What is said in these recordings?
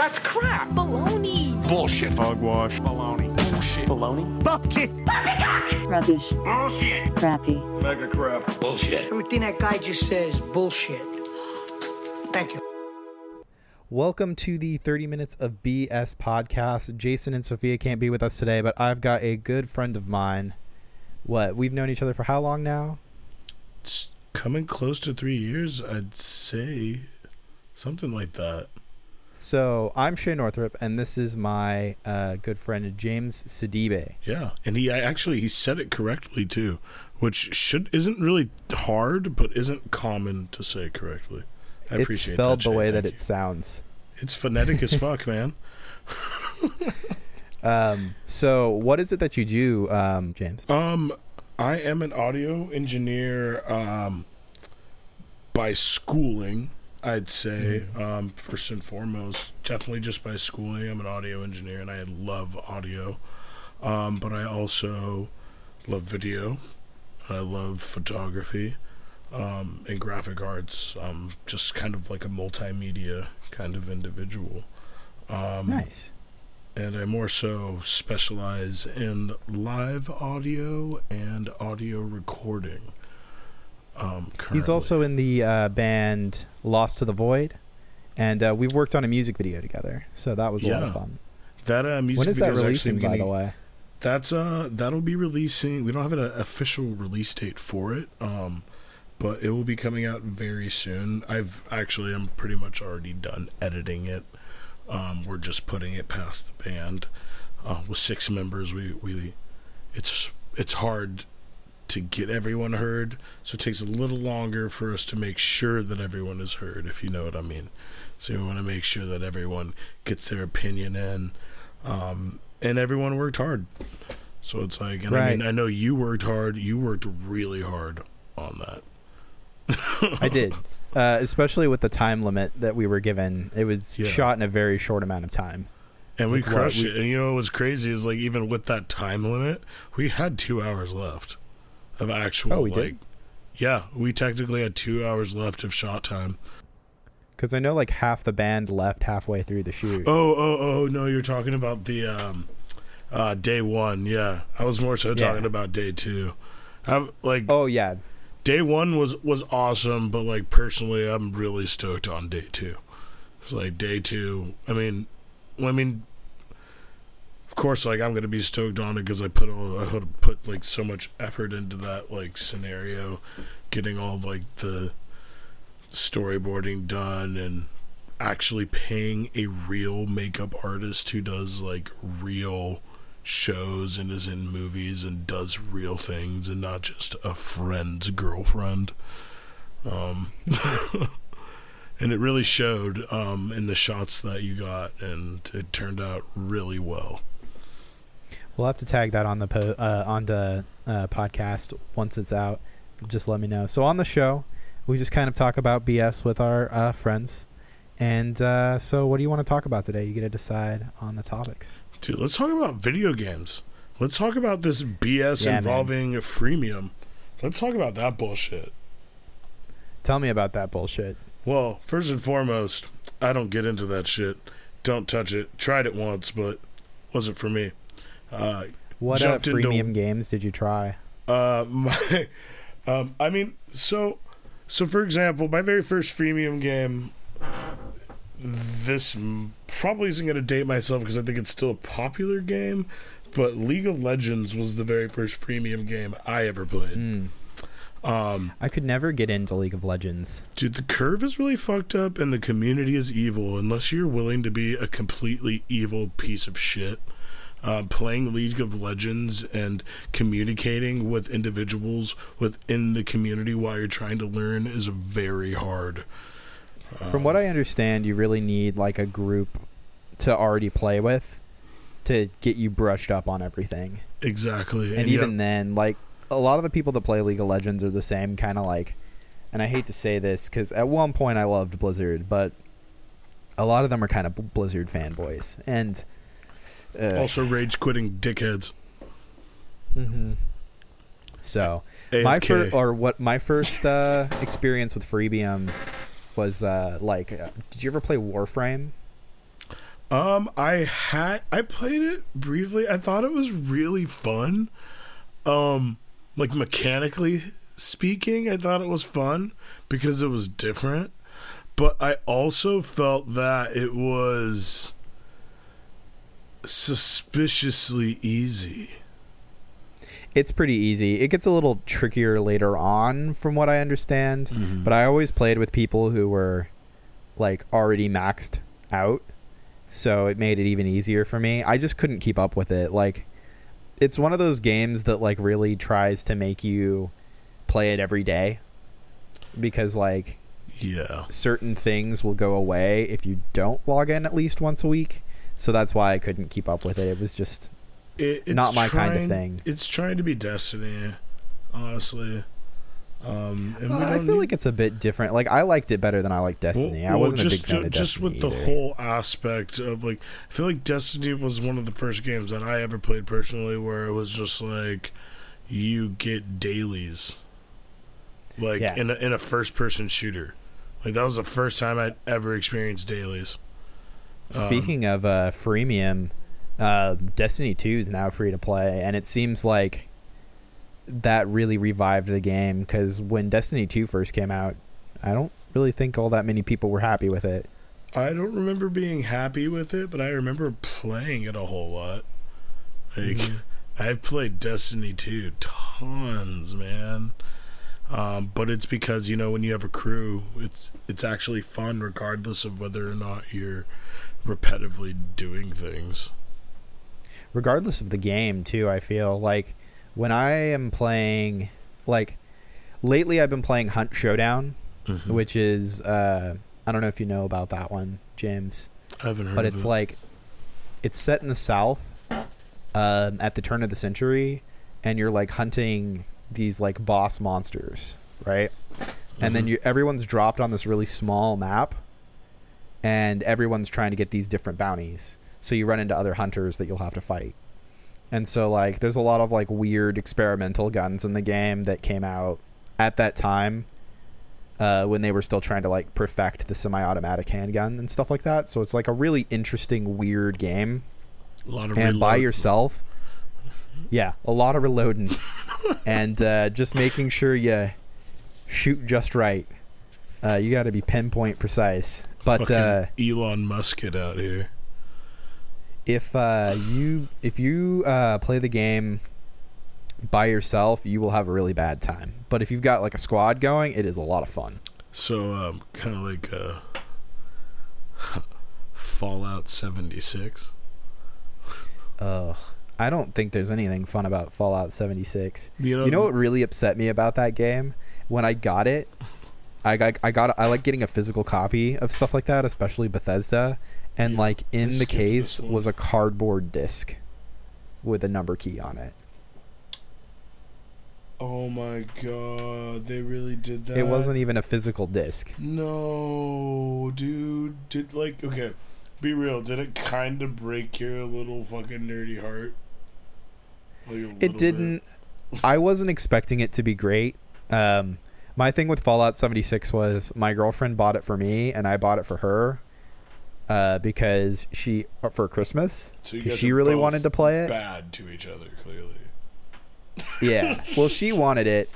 That's crap. Baloney. Bullshit. Hogwash. Baloney. Bullshit. Baloney. Bucket. Rubbish. Bullshit. Crappy. Mega crap. Bullshit. Everything that guy just says bullshit. Thank you. Welcome to the 30 Minutes of BS podcast. Jason and Sophia can't be with us today, but I've got a good friend of mine. What? We've known each other for how long now? It's coming close to three years, I'd say. Something like that. So I'm Shay Northrup, and this is my uh, good friend James Sidibe. Yeah, and he I actually he said it correctly too, which should isn't really hard, but isn't common to say correctly. I It's appreciate spelled that, the Shay. way that Thank it sounds. It's phonetic as fuck, man. Um, so what is it that you do, um, James? Um, I am an audio engineer um, by schooling. I'd say um, first and foremost, definitely just by schooling. I'm an audio engineer, and I love audio. Um, but I also love video. I love photography um, and graphic arts. I'm just kind of like a multimedia kind of individual nice. and I more so specialize in live audio and audio recording. Um, He's also in the uh, band Lost to the Void, and uh, we've worked on a music video together, so that was a lot of fun. that uh, music When is video that releasing, by the way? That's uh that'll be releasing. We don't have an official release date for it, um, but it will be coming out very soon. I've actually I'm pretty much already done editing it. Um, we're just putting it past the band. Uh, with six members, we we it's it's hard to get everyone heard, so it takes a little longer for us to make sure that everyone is heard, if you know what I mean. So we want to make sure that everyone gets their opinion in, um, and everyone worked hard. So it's like, and I mean, I know you worked hard. You worked really hard on that. I did, uh, especially with the time limit that we were given. It was Yeah. shot in a very short amount of time. And we what? crushed it. And you know what's crazy is like even with that time limit, we had two hours left of actual. Oh, we did? like, Yeah, we technically had two hours left of shot time. Because I know like half the band left halfway through the shoot. Oh, oh, oh! No, you're talking about the um, uh, day one. Yeah, I was more so Yeah. talking about day two. I've like Oh, yeah, day one was was awesome, but like personally, I'm really stoked on day two. It's like day two. I mean, I mean, of course, like I'm gonna be stoked on it because I put all I put like so much effort into that like scenario, getting all like the storyboarding done and actually paying a real makeup artist who does like real shows and is in movies and does real things and not just a friend's girlfriend. Um, and it really showed um, in the shots that you got, and it turned out really well. We'll have to tag that on the po- uh, on the uh, podcast once it's out. Just let me know. So on the show, we just kind of talk about BS with our uh, friends. And uh, so, what do you want to talk about today? You get to decide on the topics. Dude, let's talk about video games. Let's talk about this BS Yeah, man. involving freemium. Let's talk about that bullshit. Tell me about that bullshit. Well, first and foremost, I don't get into that shit. Don't touch it. Tried it once, but wasn't for me. Uh, What uh, Jumped into- freemium games did you try? uh, my, um, I mean, so, so for example, my very first freemium game. This probably isn't going to date myself because I think it's still a popular game, but League of Legends was the very first freemium game I ever played. Hmm. Um, I could never get into League of Legends. Dude, the curve is really fucked up and the community is evil unless you're willing to be a completely evil piece of shit. Uh, playing League of Legends and communicating with individuals within the community while you're trying to learn is very hard. From what I understand, you really need like a group to already play with to get you brushed up on everything. Exactly. And, yeah, even then, like a lot of the people that play League of Legends are the same kind of like. And I hate to say this because at one point I loved Blizzard, but a lot of them are kind of Blizzard fanboys. And uh, also rage quitting dickheads. mhm. so my AFK. first or what my first uh, experience with Freemium was uh, like. Uh, did you ever play Warframe? Um, I had I played it briefly. I thought it was really fun. Um, like mechanically speaking, I thought it was fun because it was different. But I also felt that it was suspiciously easy. It's pretty easy. It gets a little trickier later on, from what I understand. Mm-hmm. But I always played with people who were like already maxed out, so it made it even easier for me. I just couldn't keep up with it. Like, it's one of those games that like really tries to make you play it every day because like Yeah. certain things will go away if you don't log in at least once a week. So that's why I couldn't keep up with it. It was just It, it's Not my kind of thing. It's trying to be Destiny, honestly. Um, and we I feel need- like it's a bit different. Like I liked it better than I liked Destiny. I wasn't just, a big fan of just Destiny with the either. whole aspect of like, I feel like Destiny was one of the first games that I ever played personally where it was just like you get dailies, like Yeah. in a, in a first person shooter. Like that was the first time I'd ever experienced dailies. Um, Speaking of uh, freemium, uh, Destiny 2 is now free to play, and it seems like that really revived the game because when Destiny 2 first came out, I don't really think all that many people were happy with it. I don't remember being happy with it, but I remember playing it a whole lot. Like Mm-hmm. I've played Destiny 2 tons, man. Um, but it's because you know when you have a crew, it's it's actually fun regardless of whether or not you're repetitively doing things. regardless of the game too i feel like when i am playing like lately i've been playing hunt showdown Mm-hmm. which is uh i don't know if you know about that one james I haven't heard but it's it. like it's set in the south um at the turn of the century and you're like hunting these like boss monsters right and then you everyone's dropped on this really small map and everyone's trying to get these different bounties. So you run into other hunters that you'll have to fight. And so like there's a lot of like weird experimental guns in the game that came out at that time uh, when they were still trying to like perfect the semi-automatic handgun and stuff like that. So it's like a really interesting weird game. A lot of and by yourself yeah a lot of reloading. And uh, just making sure you shoot just right uh, you got to be pinpoint precise but uh, Elon Musk it out here. if uh, you if you uh, play the game by yourself, you will have a really bad time. But if you've got like a squad going, it is a lot of fun. So um, kind of like uh, Fallout 76. Ugh. I don't think there's anything fun about Fallout 76. You know, You know what really upset me about that game? When I got it, I got I got I like getting a physical copy of stuff like that, especially Bethesda, and Yeah, like in the case was a cardboard disc with a number key on it. Oh my god, they really did that. It wasn't even a physical disc. No, dude. Did like okay, be real. Did it kind of break your little fucking nerdy heart? Like, It didn't. I wasn't expecting it to be great. Um, my thing with Fallout 76 was my girlfriend bought it for me, and I bought it for her uh, because she for Christmas So she really wanted to play it. Bad to each other, clearly. Yeah. Well, she wanted it.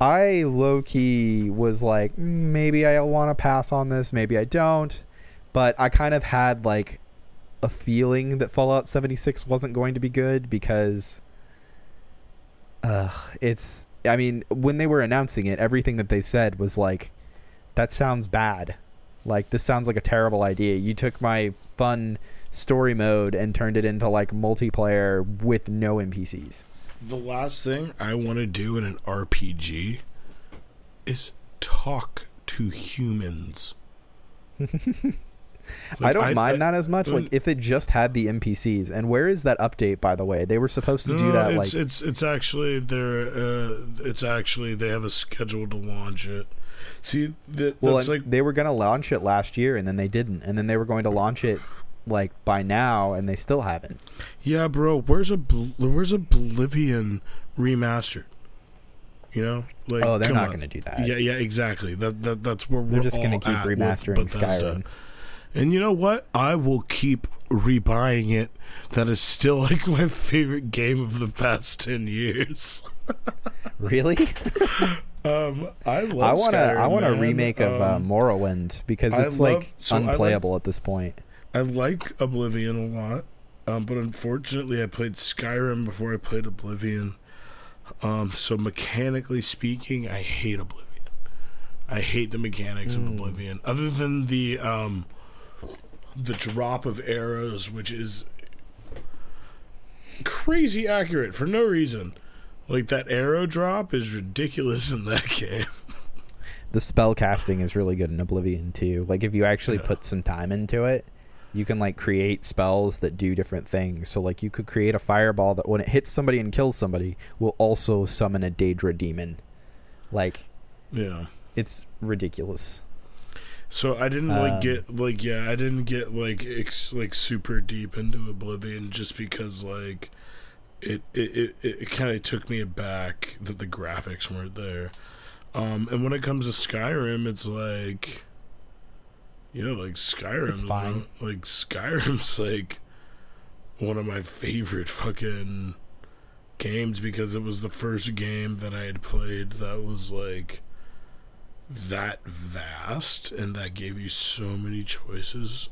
I low key was like, "Mm, maybe I want to pass on this, maybe I don't. But I kind of had like a feeling that Fallout 76 wasn't going to be good because uh it's I mean, when they were announcing it, everything that they said was like that sounds bad. Like this sounds like a terrible idea. You took my fun story mode and turned it into like multiplayer with no NPCs. The last thing I want to do in an RPG is talk to humans. I don't I- mind I- that as much. Like if it just had the NPCs. And where is that update? By the way, they were supposed to do that. It's like it's it's actually they're uh, it's actually they have a schedule to launch it. See, that, well, that's like they were going to launch it last year, and then they didn't. And then they were going to launch it like by now, and they still haven't. yeah, bro. Where's a where's Oblivion remastered? You know, like Oh, they're not going to do that. Yeah, yeah, exactly. That, that that's where They're we're just going to keep remastering. Skyrim. And you know what? I will keep rebuying it that is still like my favorite game of the past 10 years. Really? Um, I love I want to. I want a remake of uh, Um, Morrowind because it's love- like so I like- unplayable at this point. I like Oblivion a lot, um, but unfortunately, I played Skyrim before I played Oblivion. Um, so mechanically speaking, I hate Oblivion. I hate the mechanics of Oblivion. Other than the um, the drop of arrows, which is crazy accurate for no reason. Like that arrow drop is ridiculous in that game. The spell casting is really good in Oblivion too. Like if you actually put some time into it, you can like create spells that do different things. So like you could create a fireball that when it hits somebody and kills somebody will also summon a Daedra demon. Like Yeah. it's ridiculous. So I didn't like Um, get like yeah I didn't get like ex- like super deep into Oblivion just because like it it it, it kind of took me aback that the graphics weren't there. Um, and when it comes to Skyrim, it's like you know like Skyrim fine. like Skyrim's like one of my favorite fucking games because it was the first game that I had played that was like that vast and that gave you so many choices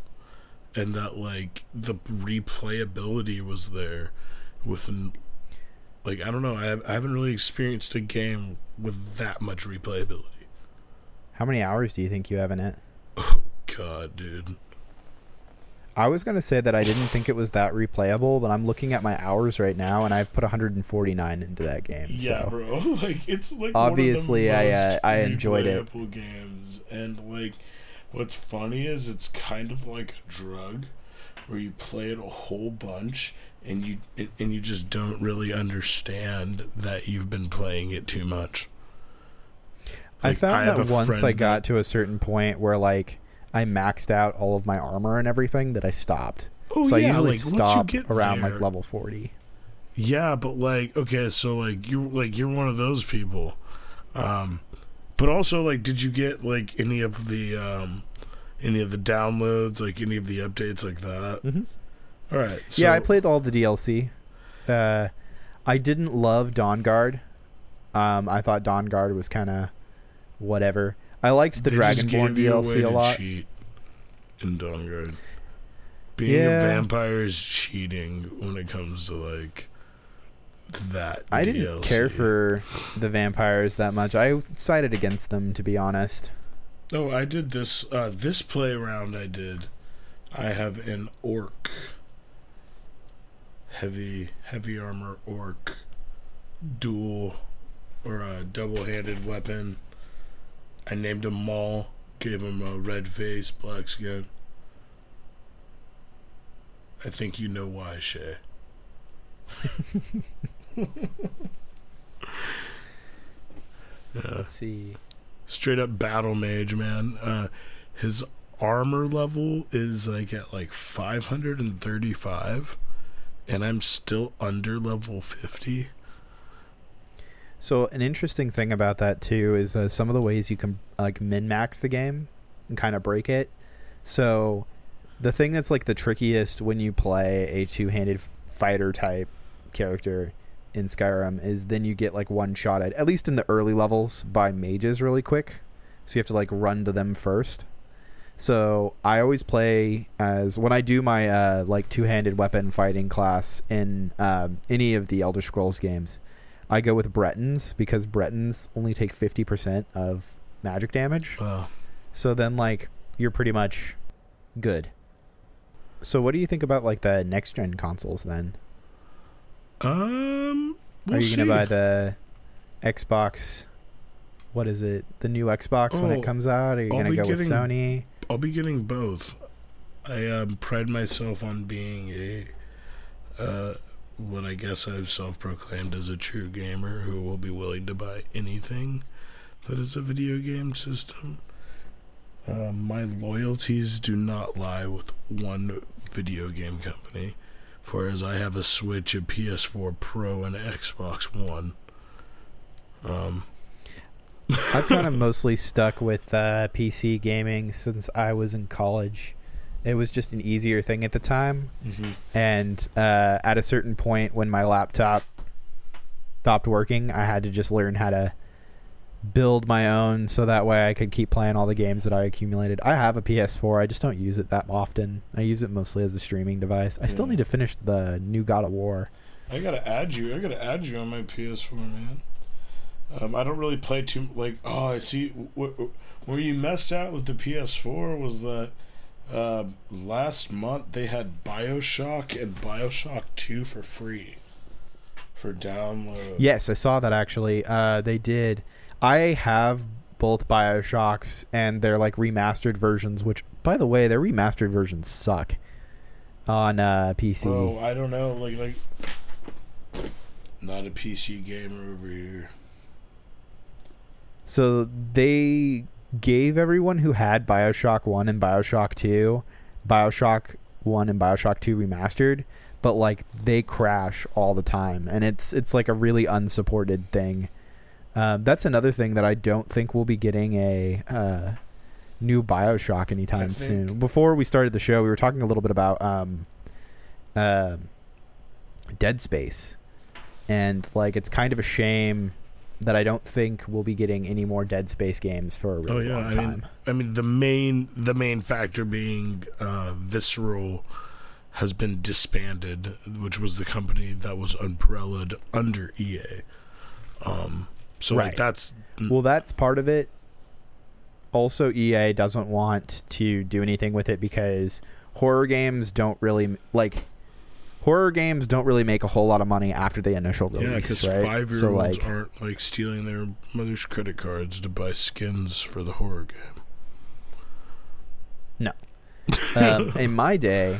and that like the replayability was there with like I don't know I, I haven't really experienced a game with that much replayability. How many hours do you think you have in it? Oh god, dude. I was gonna say that I didn't think it was that replayable, but I'm looking at my hours right now, and I've put 149 into that game. Yeah, so. bro. Like it's like Obviously, one of I, uh, I enjoyed it. games, and like what's funny is it's kind of like a drug where you play it a whole bunch and you and you just don't really understand that you've been playing it too much. I found have that once I got to a certain point where like I maxed out all of my armor and everything that I stopped. Oh, so I usually like, stop get around there- like level 40. Yeah, but like okay, so like you like you're one of those people. Um but also like did you get like any of the um any of the downloads, like any of the updates like that? Mhm. All right. So, yeah, I played all the DLC. Uh, I didn't love Dawnguard. Um, I thought Dawnguard was kind of whatever. I liked the they Dragonborn gave you a way DLC a lot. Cheat in Dawnguard. Being Yeah. a vampire is cheating when it comes to like that. I didn't care for the vampires that much. I sided against them, to be honest. No, I did this uh this play round I did. I have an orc. Heavy heavy armor orc dual or a double handed weapon. I named him Maul, gave him a red face, black skin. I think you know why, Shay. Let's see. straight up battle mage man uh his armor level is like at like 535 and i'm still under level 50 So an interesting thing about that too is uh, some of the ways you can like min max the game and kind of break it. So the thing that's like the trickiest when you play a two handed fighter type character in Skyrim is then you get like one shot at at least in the early levels by mages really quick. So you have to like run to them first. So I always play as when I do my uh, like two handed weapon fighting class in um, any of the Elder Scrolls games. I go with Bretons because Bretons only take 50% of magic damage. uh, So then, like, you're pretty much good. So, what do you think about, like, the next gen consoles then? um we'll Are you going to buy the Xbox? What is it? The new Xbox when Oh, it comes out? Are you going to go with getting- Sony? i'll be getting both i um pride myself on being a uh what i guess i've self-proclaimed as a true gamer who will be willing to buy anything that is a video game system Um, my loyalties do not lie with one video game company, for as I have a Switch, a PS4 Pro, and an Xbox One. Um, I've kind of mostly stuck with uh, PC gaming since I was in college. It was just an easier thing at the time. And uh, at a certain point, when my laptop stopped working, I had to just learn how to build my own so that way I could keep playing all the games that I accumulated. I have a PS4, I just don't use it that often. I use it mostly as a streaming device. I still Yeah. need to finish the new God of War. I gotta add you. I gotta add you on my PS4, man. Um, I don't really play too like. Oh, I see. Wh- wh- where you messed out with the PS4 was that uh, last month they had Bioshock and Bioshock Two for free for download. Yes, I saw that actually. Uh, they did. I have both Bioshocks and their like remastered versions, which, by the way, their remastered versions suck on uh, PC. Oh, I don't know. Like like. Not a PC gamer over here. So they gave everyone who had Bioshock 1 and Bioshock 2 Bioshock 1 and Bioshock 2 remastered, but like they crash all the time and it's it's like a really unsupported thing. Um, that's another thing that I don't think we'll be getting a uh, new Bioshock anytime soon. Before we started the show, we were talking a little bit about um, uh, Dead Space, and like it's kind of a shame that I don't think we'll be getting any more Dead Space games for a really oh yeah, long I time. mean, I mean the main the main factor being uh, Visceral has been disbanded, which was the company that was umbrellaed under EA. Um, so Right. like that's Well, that's part of it. Also, EA doesn't want to do anything with it because horror games don't really like horror games don't really make a whole lot of money after the initial release, yeah, because right? five year so olds like, aren't like stealing their mother's credit cards to buy skins for the horror game. no. um, in my day,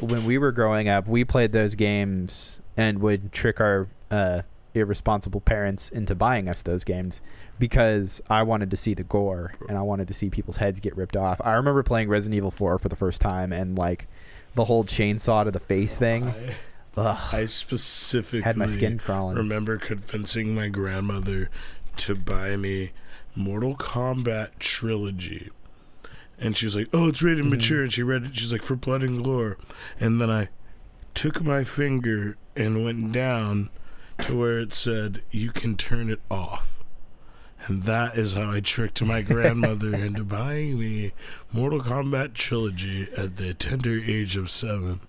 when we were growing up, we played those games and would trick our uh, irresponsible parents into buying us those games because I wanted to see the gore and I wanted to see people's heads get ripped off. I remember playing Resident Evil 4 for the first time and like the whole chainsaw to the face thing. I, Ugh, I specifically had my skin crawling. remember convincing my grandmother to buy me Mortal Kombat trilogy. And she was like, "Oh, it's Mm-hmm. rated mature." And she read it. She's like, "For blood and gore." And then I took my finger and went down to where it said, "You can turn it off." And that is how I tricked my grandmother into buying me Mortal Kombat trilogy at the tender age of seven.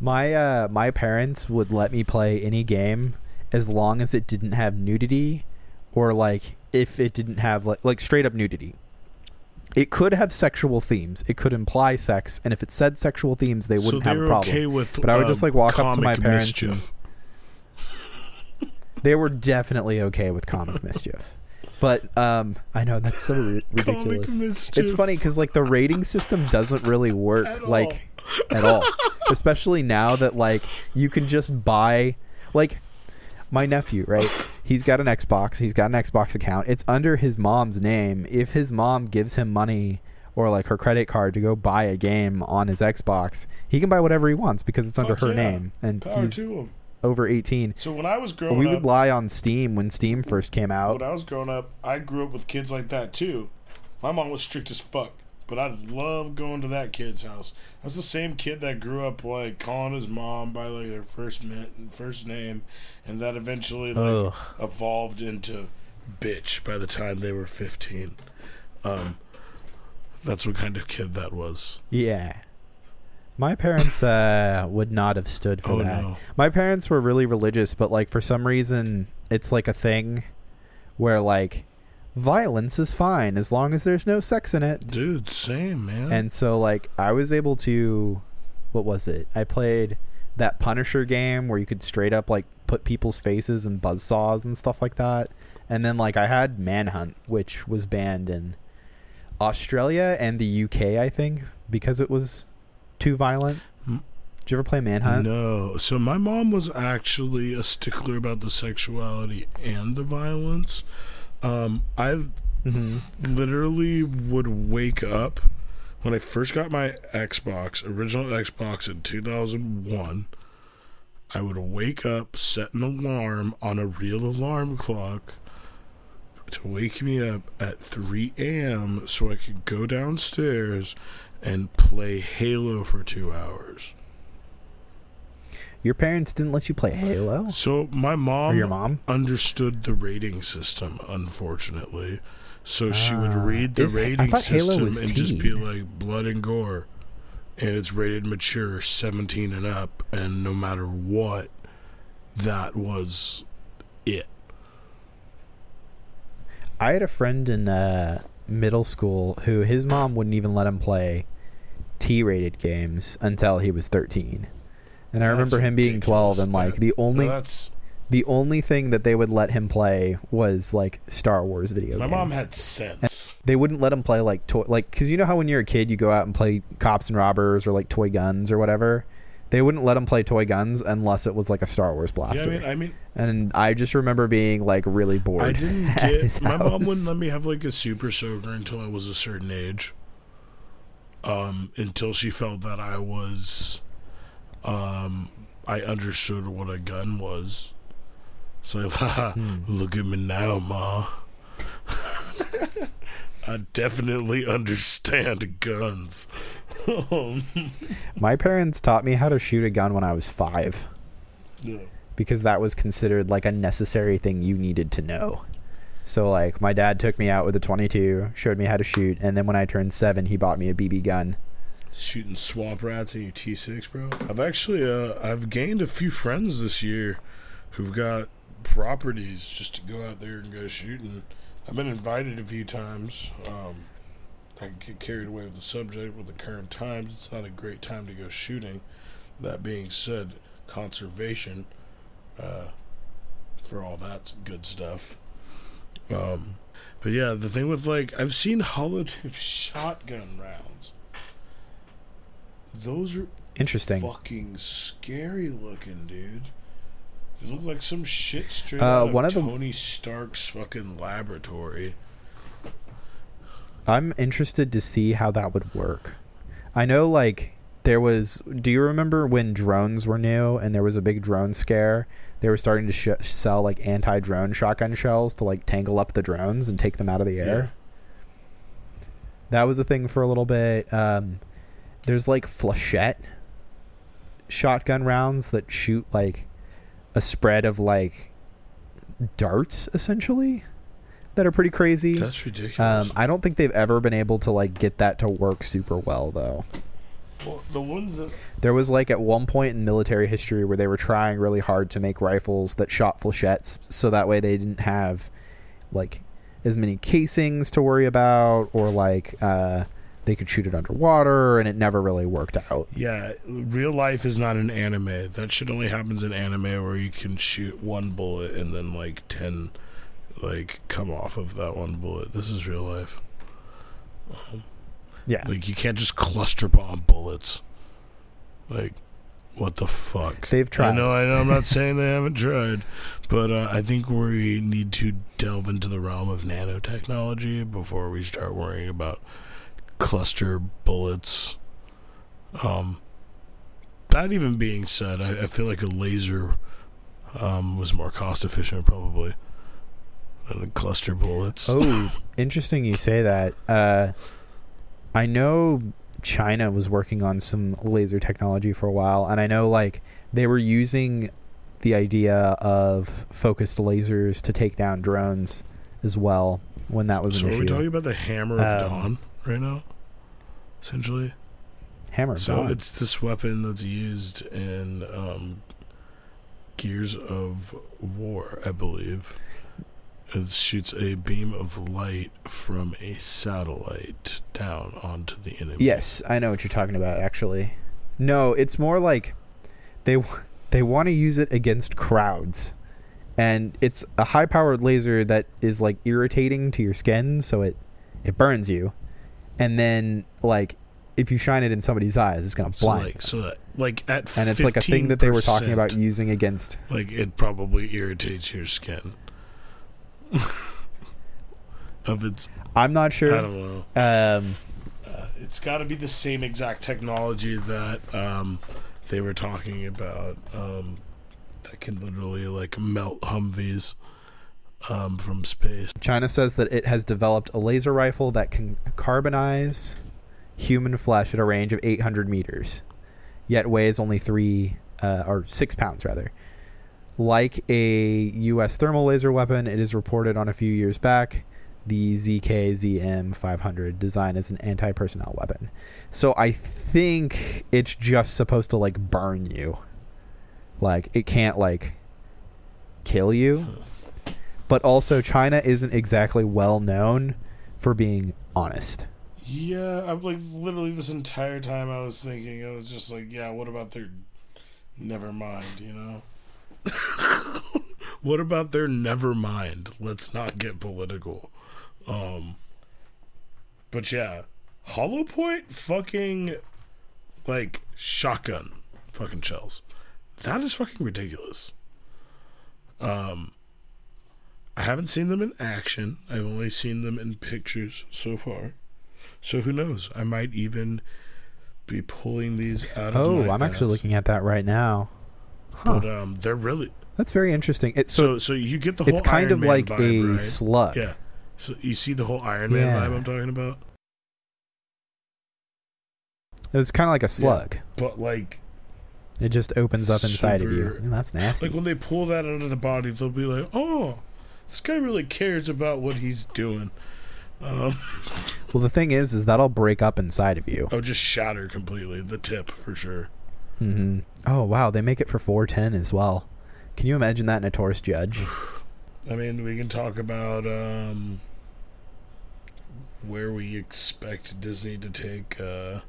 My uh my parents would let me play any game as long as it didn't have nudity or like if it didn't have like like straight up nudity. It could have sexual themes. It could imply sex, and if it said sexual themes, they wouldn't so have a problem. okay with. But I would just, um, like, walk up to my parents mischief. They were definitely okay with comic mischief. But um I know that's so ri- ridiculous. It's funny cuz like the rating system doesn't really work At like at all. Especially now that like you can just buy like my nephew, right? He's got an Xbox. He's got an Xbox account. It's under his mom's name. If his mom gives him money or like her credit card to go buy a game on his Xbox, he can buy whatever he wants because it's under her yeah. name and Power he's. Over 18. So when I was growing We up, we would lie on Steam when Steam first came out. when I was growing up, I grew up with kids like that too. My mom was strict as fuck, but I loved going to that kid's house. That's the same kid that grew up like calling his mom by like their first min- first name, and that eventually like Ugh. evolved into bitch by the time they were fifteen. Um, that's what kind of kid that was. Yeah. My parents uh, would not have stood for Oh, that. no. My parents were really religious, but like for some reason, it's like a thing where like violence is fine as long as there's no sex in it. Dude, same man. And so like I was able to what was it? I played that Punisher game where you could straight up like put people's faces in buzzsaws and stuff like that. And then like I had Manhunt, which was banned in Australia and the UK, I think, because it was too violent. Did you ever play Manhunt? No. So my mom was actually a stickler about the sexuality and the violence. Um, I hmm literally would wake up when I first got my Xbox, original Xbox in 2001. I would wake up, set an alarm on a real alarm clock, to wake me up at 3 a.m. so I could go downstairs and play Halo for two hours. Your parents didn't let you play Halo? So my mom, Or your mom? understood the rating system, unfortunately. So she would Ah. read the Is- rating system and just be like blood and gore. And it's rated mature 17 and up. And no matter what, that was it. I had a friend in uh, middle school who his mom wouldn't even let him play T-rated games until he was 13. And I remember him being 12 and like the only that's the only thing that they would let him play was like Star Wars video my games. mom had sense. they wouldn't let him play like toy like cuz you know how when you're a kid you go out and play cops and robbers or like toy guns or whatever. They wouldn't let him play toy guns unless it was like a Star Wars Yeah, blaster. I mean, I mean, and I just remember being like really bored. I didn't get. My mom wouldn't let me have like a super soaker until I was a certain age. Um, until she felt that I was, um, I understood what a gun was. So, Hmm. look at me now, ma. I definitely understand guns. Um, My parents taught me how to shoot a gun when I was five yeah. because that was considered like a necessary thing you needed to know. So like my dad took me out with a 22, showed me how to shoot, and then when I turned seven, he bought me a BB gun. shooting swamp rats in your T6, bro. I've actually uh I've gained a few friends this year who've got properties just to go out there and go shooting. I've been invited a few times. Um I get carried away with the subject with the current times. It's not a great time to go shooting. That being said, conservation uh for all that good stuff. Um but yeah, the thing with like I've seen holotype shotgun rounds. Those are Interesting. fucking scary looking, dude. They look like some shit straight Uh, out of one of Tony Stark's fucking laboratory. I'm interested to see how that would work. I know like there was do you remember when drones were new and there was a big drone scare? They were starting to sh- sell like anti-drone shotgun shells to like tangle up the drones and take them out of the air. That was a thing for a little bit. Um, there's like flechette shotgun rounds that shoot like a spread of like darts essentially that are pretty crazy. That's ridiculous. Um, I don't think they've ever been able to like get that to work super well though. Well, the ones that There was like at one point in military history where they were trying really hard to make rifles that shot flechettes so that way they didn't have like as many casings to worry about or like uh, they could shoot it underwater and it never really worked out. yeah, real life is not an anime. That shit only happens in anime where you can shoot one bullet and then like ten like come off of that one bullet. This is real life. Yeah. Like you can't just cluster bomb bullets. Like what the fuck? They've tried. I know. I know. I'm not saying they haven't tried, but uh, I think we need to delve into the realm of nanotechnology before we start worrying about cluster bullets. Um. That even being said, I, I feel like a laser um, was more cost efficient probably than the cluster bullets. Oh, interesting you say that. Uh, I know China was working on some laser technology for a while, and I know like they were using the idea of focused lasers to take down drones as well when that was So an are issue. we talking about the Hammer of Um, Dawn right now? Essentially. Hammer of So Dawn. it's this weapon that's used in um, Gears of War, I believe. It shoots a beam of light from a satellite down onto the enemy. Yes, I know what you're talking about. Actually, no, it's more like they they want to use it against crowds, and it's a high-powered laser that is like irritating to your skin, so it it burns you, and then like if you shine it in somebody's eyes, it's gonna So blind. like, so that, like at and it's like a thing that they were talking about using against. Like it probably irritates your skin. of its, I'm not I sure. don't know. Um, it's got to be the same exact technology that um, they were talking about um, that can literally like melt Humvees. um, from space. China says that it has developed a laser rifle that can carbonize human flesh at a range of 800 meters, yet weighs only three uh, or six pounds rather. Like a U.S. thermal laser weapon, it is reported on a few years back the ZKZM 500 design as an anti-personnel weapon. So I think it's just supposed to like burn you. Like it can't like kill you. Hmm. But also China isn't exactly well known for being honest. Yeah, I'm like literally this entire time I was thinking I was just like, yeah, what about their never mind, you know? what about their never mind? Let's not get political. Um but yeah, Hollow Point fucking like shotgun fucking shells. That is fucking ridiculous. Um I haven't seen them in action. I've only seen them in pictures so far. So who knows? I might even be pulling these out of Oh, I'm actually looking at that right now. Huh. But um they're really That's very interesting. It's so, so so you get the whole it's kind Iron of Man like vibe, a right? slug. Yeah. So you see the whole Iron Man Yeah. vibe I'm talking about? It's kind of like a slug. But like It just opens up inside of you. And that's nasty. like when they pull that out of the body, they'll be like, "Oh, this guy really cares about what he's doing." Um, well, the thing is, is that'll break up inside of you. oh, just shatter completely the tip for sure. Hmm Oh wow, they make it for 410 as well. Can you imagine that in a Taurus Judge? I mean, we can talk about um, where we expect Disney to take uh,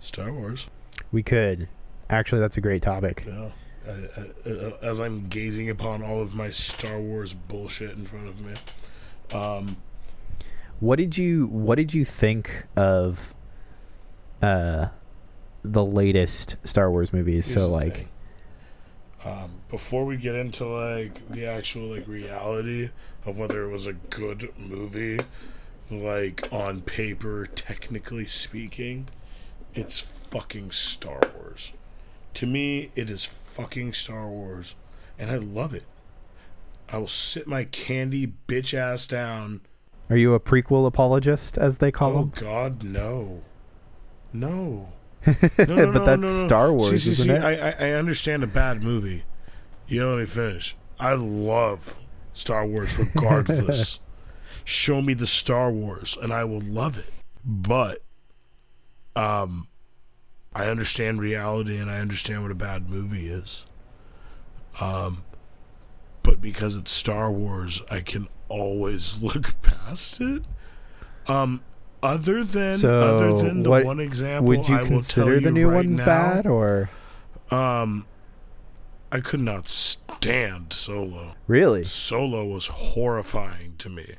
Star Wars. We could. Actually, that's a great topic. Yeah. I, I, I, as I'm gazing upon all of my Star Wars bullshit in front of me. Um, What did you What did you think of uh the latest Star Wars movies? here's so like, um, before we get into like the actual like reality of whether it was a good movie, like on paper, technically speaking, it's fucking Star Wars. To me, it is fucking Star Wars, and I love it. I will sit my candy bitch ass down. are you a prequel apologist, as they call Oh them? Oh God, no, no. No, no, but that's. Star Wars, See, see, isn't see, it? I, I, I understand a bad movie. You know, let me finish. I love Star Wars regardless. Show me the Star Wars, and I will love it. But, um, I understand reality, and I understand what a bad movie is. Um, but because it's Star Wars, I can always look past it. Um, other than So, other than the what- one example, Would you I consider the you new right ones now, bad or Um, I could not stand Solo. really? Solo was horrifying to me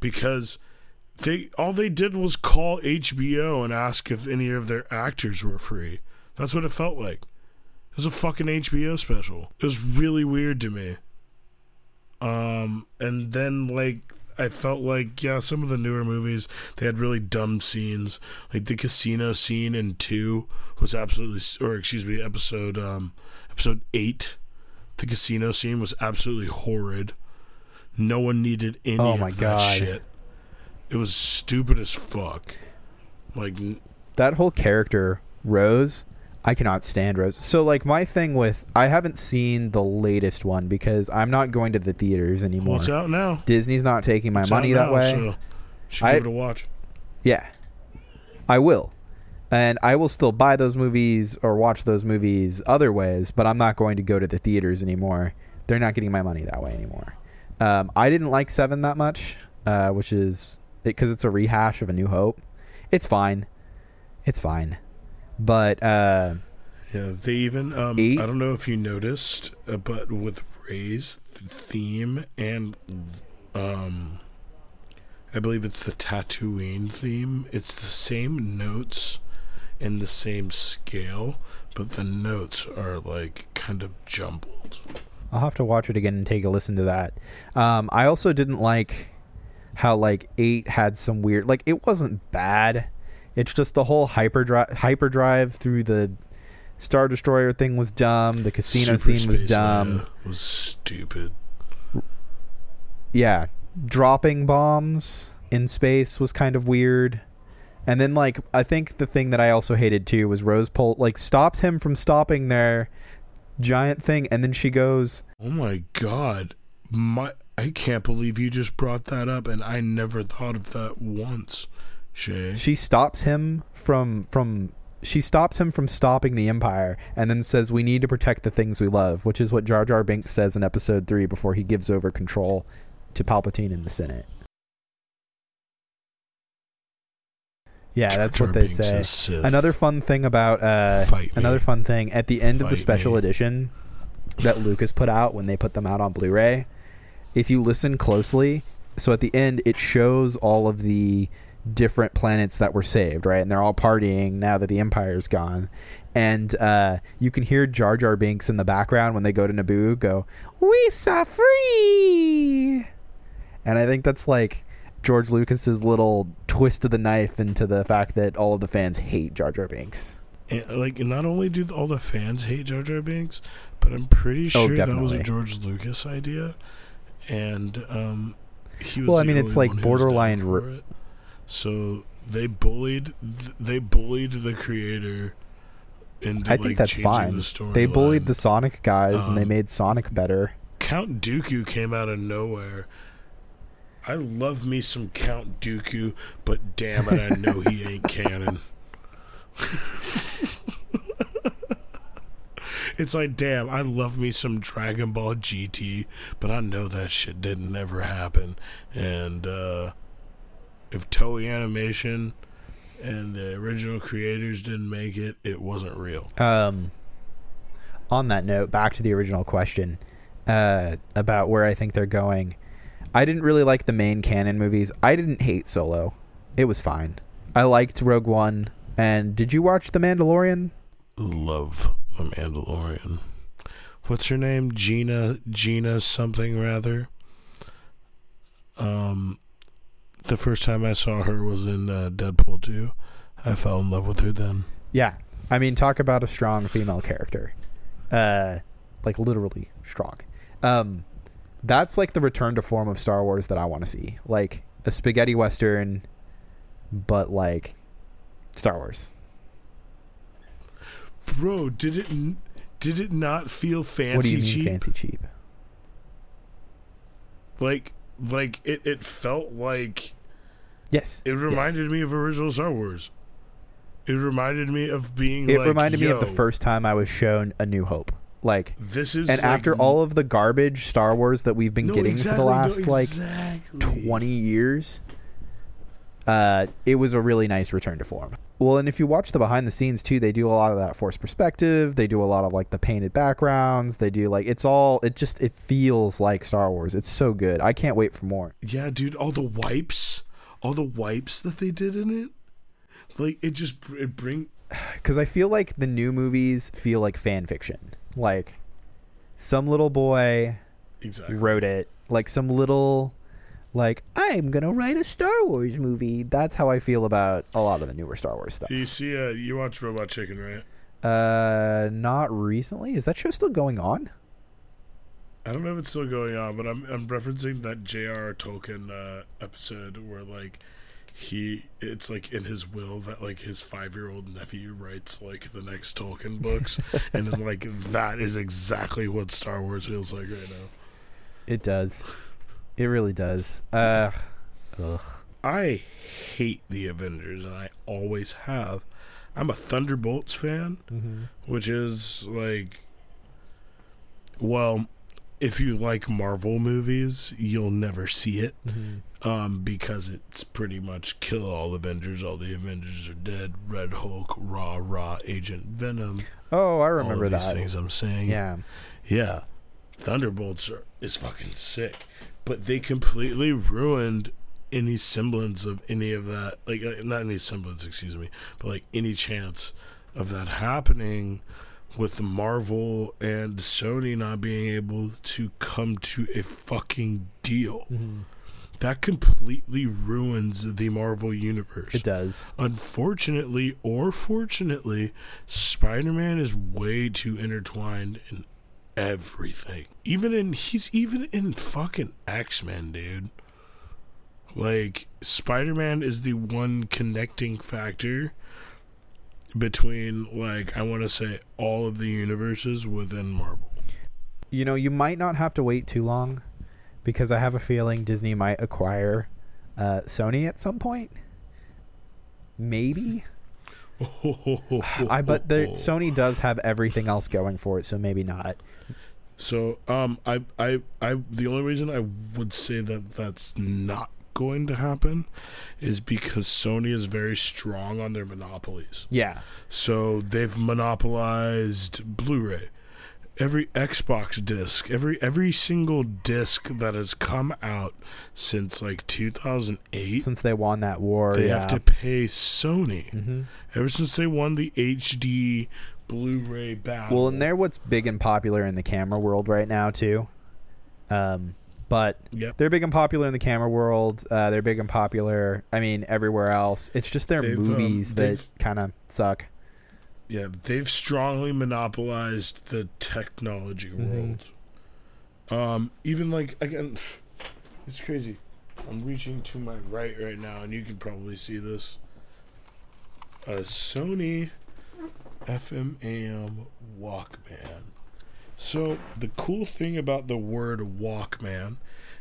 because they all they did was call HBO and ask if any of their actors were free. That's what it felt like. It was a fucking HBO special. It was really weird to me. Um, and then like I felt like yeah, some of the newer movies they had really dumb scenes. Like the casino scene in two was absolutely, or excuse me, episode um episode eight. The casino scene was absolutely horrid. No one needed any Oh of my that God. shit. It was stupid as fuck. Like that whole character Rose, I cannot stand Rose. So like my thing with I haven't seen the latest one because I'm not going to the theaters anymore. it's out now. Disney's not taking my It's money that now, way. So should I- give it a watch. Yeah. I will. And I will still buy those movies or watch those movies other ways, but I'm not going to go to the theaters anymore. They're not getting my money that way anymore. Um, I didn't like Seven that much, uh, which is because it's a rehash of A New Hope. It's fine. It's fine. But uh, Yeah, they even um Eight? I don't know if you noticed, uh, but with Rey's theme and um I believe it's the Tatooine theme, it's the same notes and the same scale, but the notes are like kind of jumbled. I'll have to watch it again and take a listen to that. Um, I also didn't like how like eight had some weird like it wasn't bad. It's just the whole hyperdrive hyperdrive through the Star Destroyer thing was dumb. The casino Super scene was dumb. Leia was stupid. yeah, dropping bombs in space was kind of weird. And then like I think the thing that I also hated too was Rose Pol like stops him from stopping their giant thing and then she goes Oh my god. My I can't believe you just brought that up and I never thought of that once. Shay. she stops him from from she stops him from stopping the empire and then says we need to protect the things we love, which is what Jar Jar Binks says in episode 3 before he gives over control to Palpatine in the Senate. Yeah, Jar that's Jar what they Binks say. Another fun thing about uh, another fun thing at the end of the special me. edition that Lucas put out when they put them out on Blu-ray. If you listen closely, so at the end it shows all of the different planets that were saved, right? And they're all partying now that the Empire's gone. And uh, you can hear Jar Jar Binks in the background when they go to Naboo go, "We saw free." And I think that's like George Lucas's little twist of the knife into the fact that all of the fans hate Jar Jar Binks. And, like not only do all the fans hate Jar Jar Binks, but I'm pretty Oh, sure that was a George Lucas idea, and um, he was. Well, I mean, it's like one who was down borderline it. So they bullied. th- They bullied the creator. Into, I think like, that's fine. The They bullied the Sonic guys and they Um, made Sonic better. Count Dooku came out of nowhere. I love me some Count Dooku, but damn it, I know he ain't canon. it's like, damn, I love me some Dragon Ball GT, but I know that shit didn't ever happen. And uh, if Toei Animation and the original creators didn't make it, it wasn't real. Um, on that note, back to the original question uh, about where I think they're going. I didn't really like the main canon movies. I didn't hate Solo. It was fine. I liked Rogue One. And did you watch The Mandalorian? love the Mandalorian. What's her name? Gina Gina something rather. Um the first time I saw her was in uh, Deadpool 2. I fell in love with her then. Yeah. I mean, talk about a strong female character. Uh, like literally strong. Um, that's like the return to form of Star Wars that I want to see. Like a spaghetti western, but like Star Wars. Bro, did it n- did it not feel fancy what do you mean cheap? fancy cheap? Like like it, it felt like Yes. it yes. reminded me of original Star Wars. It reminded me of being It like, reminded me of the first time I was shown A New Hope. Like, This is and like, after all of the garbage Star Wars that we've been No, getting exactly, for the no, last like exactly. 20 years uh it was a really nice return to form well and if you watch the behind the scenes too they do a lot of that forced perspective they do a lot of like the painted backgrounds they do like it's all it just it feels like star wars it's so good i can't wait for more Yeah, dude, all the wipes, all the wipes that they did in it, like it just it bring. because i feel like the new movies feel like fan fiction like some little boy Exactly. wrote it like some little like i'm gonna write a star wars movie that's how i feel about a lot of the newer star wars stuff You see, uh, you watch Robot Chicken, right? Uh, not recently. Is that show still going on? I don't know if it's still going on, but I'm I'm referencing that J.R.R. Tolkien uh, episode where like he it's like in his will that like his five year old nephew writes like the next Tolkien books, and then like that is exactly what Star Wars feels like right now. It does. It really does. Uh, ugh. I hate the Avengers, and I always have. I'm a Thunderbolts fan, which is like, well, if you like Marvel movies, you'll never see it, um, because it's pretty much kill all Avengers. All the Avengers are dead. Red Hulk, Raw, Raw, Agent Venom. Oh, I all remember of these that. things I'm saying. Yeah. Yeah, Thunderbolts are, is fucking sick, but they completely ruined any semblance of any of that. Like, uh, not any semblance, excuse me, but like any chance of that happening with Marvel and Sony not being able to come to a fucking deal. Mm-hmm. That completely ruins the Marvel universe. It does. Unfortunately or fortunately, Spider Man is way too intertwined in everything. Even in he's even in fucking X Men, dude. Like Spider Man is the one connecting factor between like I want to say all of the universes within Marvel. You know, you might not have to wait too long because I have a feeling Disney might acquire uh, Sony at some point. Maybe. I but the Sony does have everything else going for it, so maybe not. So, um, I, I, I, the only reason I would say that that's not going to happen is because Sony is very strong on their monopolies. Yeah. So they've monopolized Blu-ray. Every Xbox disc, every every single disc that has come out since like 2008, Since they won that war, they yeah. have to pay Sony. hmm Ever since they won the HD Blu-ray battle. Well, and they're what's big and popular in the camera world right now too. Um, but Yep. they're big and popular in the camera world. Uh, they're big and popular. I mean, everywhere else. It's just their They've, um, movies that kind of suck. Yeah, they've strongly monopolized the technology world. Um, even like again, it's crazy. I'm reaching to my right right now, and you can probably see this. A Sony FM AM Walkman. So the cool thing about the word Walkman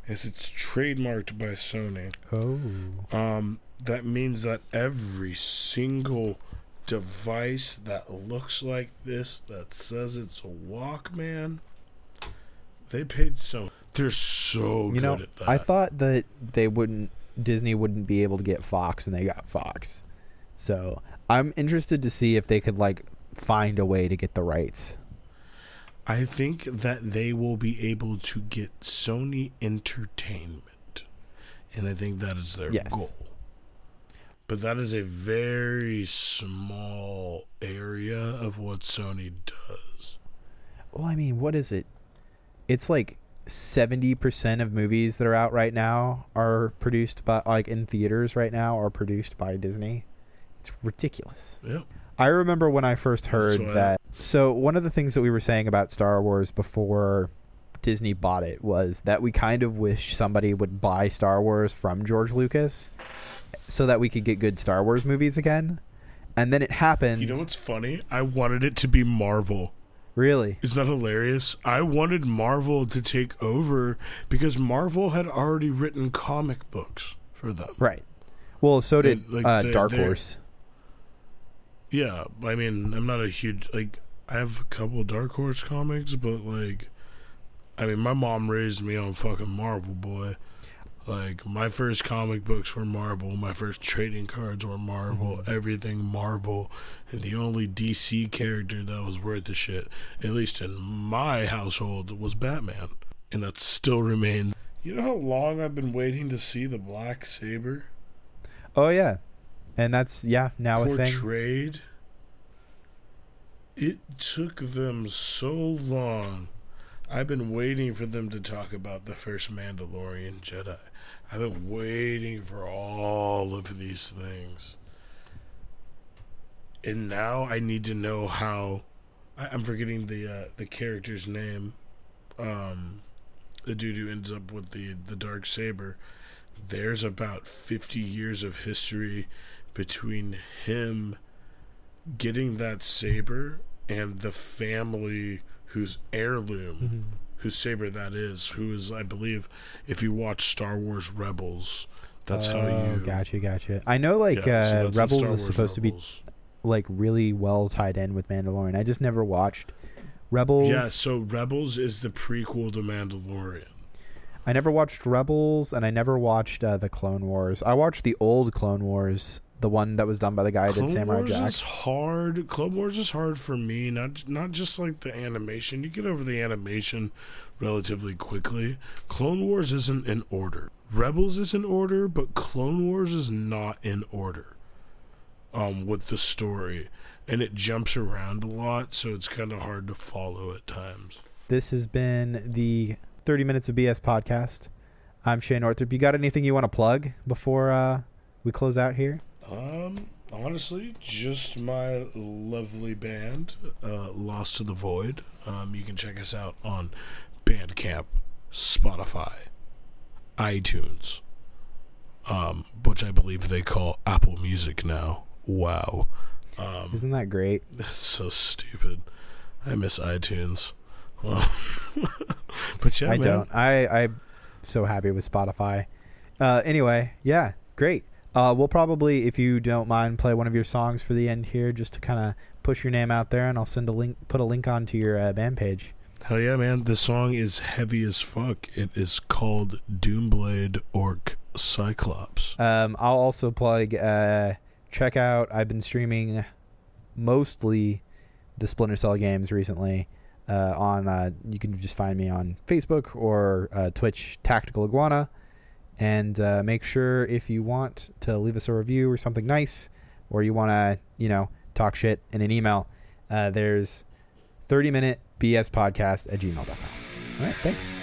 is it's trademarked by Sony. Oh. Um, that means that every single device that looks like this that says it's a Walkman, they paid so. They're so You good know, at that. I thought that they wouldn't Disney wouldn't be able to get Fox and they got Fox. So, I'm interested to see if they could like find a way to get the rights. I think that they will be able to get Sony Entertainment, and I think that is their Yes. goal. But that is a very small area of what Sony does. Well, I mean, what is it? It's like 70% of movies that are out right now are produced by like in theaters right now are produced by Disney. It's ridiculous. Yep. I remember when I first heard that. So one of the things that we were saying about Star Wars before Disney bought it was that we kind of wish somebody would buy Star Wars from George Lucas so that we could get good Star Wars movies again. And then it happened. You know what's funny? I wanted it to be Marvel. really? Isn't that hilarious? I wanted Marvel to take over because Marvel had already written comic books for them. Right. Well, so did Like, uh, Dark Horse. Yeah, I mean, I'm not a huge like. I have a couple of Dark Horse comics, but like, I mean, my mom raised me on fucking Marvel, boy. Like, my first comic books were Marvel. My first trading cards were Marvel. Mm-hmm. Everything Marvel, and the only DC character that was worth the shit, at least in my household, was Batman, and that still remains. You know how long I've been waiting to see the Black Saber Oh yeah, and that's yeah now a thing. portrayed. It took them so long. I've been waiting for them to talk about the first Mandalorian Jedi. I've been waiting for all of these things. And now I need to know how I, I'm forgetting the uh, the character's name. Um the dude who ends up with the, the dark saber. There's about fifty years of history between him getting that saber and the family whose heirloom, Mm-hmm. whose saber that is, who is, I believe, if you watch Star Wars Rebels, that's how Oh, you. Gotcha, gotcha. I know like Yeah, uh, in Rebels is supposed to be like really well tied in with Mandalorian. I just never watched Rebels. Yeah, so Rebels is the prequel to Mandalorian. I never watched Rebels, and I never watched uh, the Clone Wars. I watched the old Clone Wars, the one that was done by the guy that Clone did Samurai Wars Jack. is hard. Clone Wars is hard for me. Not not just like the animation. You get over the animation relatively quickly. Clone Wars isn't in order. Rebels is in order, but Clone Wars is not in order. Um, with the story, and it jumps around a lot, so it's kind of hard to follow at times. This has been the 30 Minutes of BS podcast. I'm Shane Northrup. You got anything you want to plug before uh, we close out here? Um, honestly, just my lovely band, uh, Lost to the Void. Um, you can check us out on Bandcamp, Spotify, iTunes, um, which I believe they call Apple Music now. Wow. Um, Isn't that great? That's so stupid. I miss iTunes. Well, but yeah, I man. don't. I I'm so happy with Spotify. Uh, anyway, yeah, great. Uh, we'll probably, if you don't mind, play one of your songs for the end here, just to kind of push your name out there, and I'll send a link, put a link onto your uh, band page. Hell yeah, man. The song is heavy as fuck. It is called Doomblade Orc Cyclops. Um, I'll also plug. Uh, check out. I've been streaming mostly the Splinter Cell games recently. Uh, on uh, you can just find me on Facebook or uh, Twitch, Tactical Iguana, and uh, make sure if you want to leave us a review or something nice, or you want to you know talk shit in an email, uh, there's 30 minute BS podcast at gmail.com. All right, thanks.